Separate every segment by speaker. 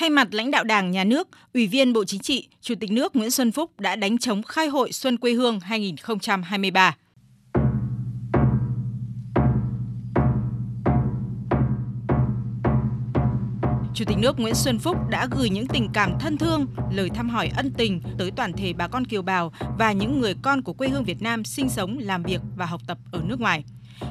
Speaker 1: Thay mặt lãnh đạo Đảng, Nhà nước, Ủy viên Bộ Chính trị, Chủ tịch nước Nguyễn Xuân Phúc đã đánh chống khai hội Xuân quê hương 2023. Chủ tịch nước Nguyễn Xuân Phúc đã gửi những tình cảm thân thương, lời thăm hỏi ân tình tới toàn thể bà con kiều bào và những người con của quê hương Việt Nam sinh sống, làm việc và học tập ở nước ngoài.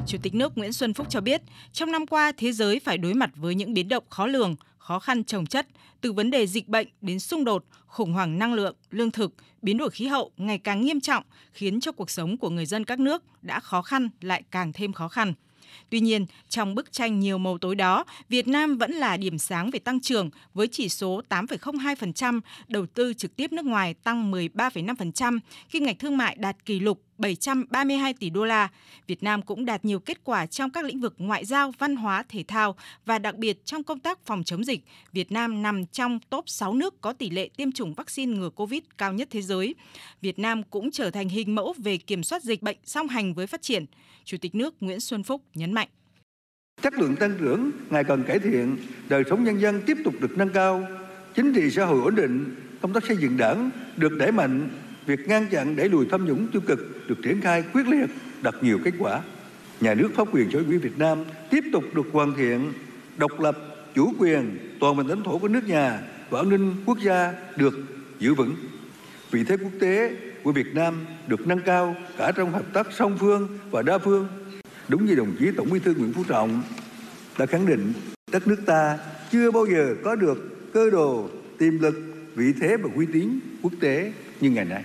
Speaker 1: Chủ tịch nước Nguyễn Xuân Phúc cho biết, trong năm qua thế giới phải đối mặt với những biến động khó lường, khó khăn trồng chất, từ vấn đề dịch bệnh đến xung đột, khủng hoảng năng lượng, lương thực, biến đổi khí hậu ngày càng nghiêm trọng khiến cho cuộc sống của người dân các nước đã khó khăn lại càng thêm khó khăn. Tuy nhiên, trong bức tranh nhiều màu tối đó, Việt Nam vẫn là điểm sáng về tăng trưởng với chỉ số 8,02%, đầu tư trực tiếp nước ngoài tăng 13,5%, kim ngạch thương mại đạt kỷ lục 732 tỷ đô la. Việt Nam cũng đạt nhiều kết quả trong các lĩnh vực ngoại giao, văn hóa, thể thao và đặc biệt trong công tác phòng chống dịch. Việt Nam nằm trong top 6 nước có tỷ lệ tiêm chủng vaccine ngừa Covid cao nhất thế giới. Việt Nam cũng trở thành hình mẫu về kiểm soát dịch bệnh song hành với phát triển. Chủ tịch nước Nguyễn Xuân Phúc nhấn mạnh.
Speaker 2: Chất lượng tăng trưởng ngày càng cải thiện, đời sống nhân dân tiếp tục được nâng cao, chính trị xã hội ổn định, công tác xây dựng đảng được đẩy mạnh, việc ngăn chặn đẩy lùi tham nhũng tiêu cực được triển khai quyết liệt, đạt nhiều kết quả. Nhà nước pháp quyền xã hội Việt Nam tiếp tục được hoàn thiện, độc lập, chủ quyền, toàn vẹn lãnh thổ của nước nhà và an ninh quốc gia được giữ vững. Vị thế quốc tế của Việt Nam được nâng cao cả trong hợp tác song phương và đa phương. Đúng như đồng chí Tổng Bí thư Nguyễn Phú Trọng đã khẳng định, đất nước ta chưa bao giờ có được cơ đồ, tiềm lực, vị thế và uy tín quốc tế như ngày nay.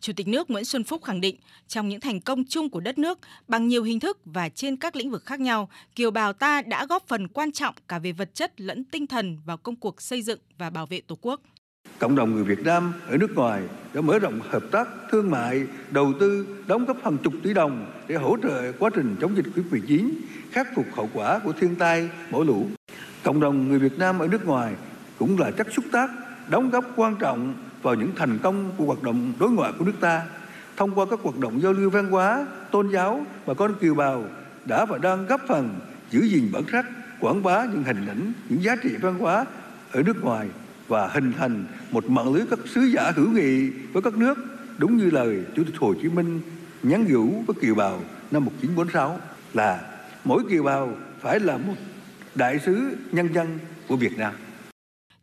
Speaker 1: Chủ tịch nước Nguyễn Xuân Phúc khẳng định, trong những thành công chung của đất nước, bằng nhiều hình thức và trên các lĩnh vực khác nhau, kiều bào ta đã góp phần quan trọng cả về vật chất lẫn tinh thần vào công cuộc xây dựng và bảo vệ Tổ quốc.
Speaker 2: Cộng đồng người Việt Nam ở nước ngoài đã mở rộng hợp tác thương mại, đầu tư, đóng góp hàng chục tỷ đồng để hỗ trợ quá trình chống dịch Covid-19, khắc phục hậu quả của thiên tai, bão lũ. Cộng đồng người Việt Nam ở nước ngoài cũng là chất xúc tác, đóng góp quan trọng vào những thành công của hoạt động đối ngoại của nước ta. Thông qua các hoạt động giao lưu văn hóa, tôn giáo và con kiều bào đã và đang góp phần giữ gìn bản sắc, quảng bá những hình ảnh, những giá trị văn hóa ở nước ngoài và hình thành một mạng lưới các sứ giả hữu nghị với các nước đúng như lời Chủ tịch Hồ Chí Minh nhắn nhủ với kiều bào năm 1946 là mỗi kiều bào phải là một đại sứ nhân dân của Việt Nam.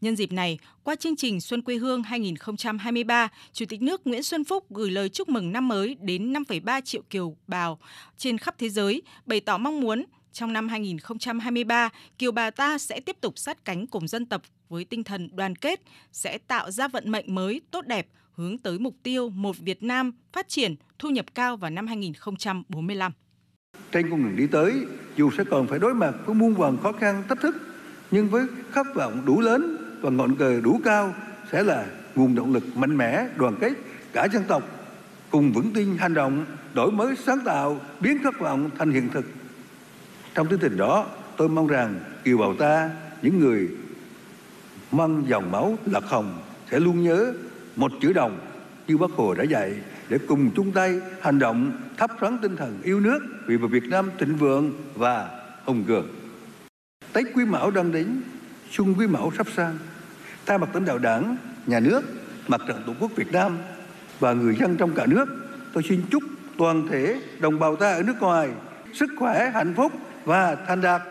Speaker 1: Nhân dịp này, qua chương trình Xuân quê hương 2023, Chủ tịch nước Nguyễn Xuân Phúc gửi lời chúc mừng năm mới đến 5,3 triệu kiều bào trên khắp thế giới, bày tỏ mong muốn trong năm 2023, kiều bào ta sẽ tiếp tục sát cánh cùng dân tộc với tinh thần đoàn kết, sẽ tạo ra vận mệnh mới tốt đẹp hướng tới mục tiêu một Việt Nam phát triển, thu nhập cao vào năm 2045.
Speaker 2: Trên con đường đi tới, dù sẽ còn phải đối mặt với muôn vàn khó khăn, thách thức, nhưng với khát vọng đủ lớn và ngọn cờ đủ cao sẽ là nguồn động lực mạnh mẽ, đoàn kết cả dân tộc, cùng vững tin hành động, đổi mới sáng tạo, biến khát vọng thành hiện thực trong tiến trình đó, tôi mong rằng kiều bào ta, những người mang dòng máu lạc hồng sẽ luôn nhớ một chữ đồng như bác Hồ đã dạy để cùng chung tay hành động thắp sáng tinh thần yêu nước vì một Việt Nam thịnh vượng và hùng cường. Tết Quý Mão đang đến, Xuân Quý Mão sắp sang. Thay mặt lãnh đạo Đảng, Nhà nước, Mặt trận Tổ quốc Việt Nam và người dân trong cả nước, tôi xin chúc toàn thể đồng bào ta ở nước ngoài sức khỏe, hạnh phúc và thành đạt.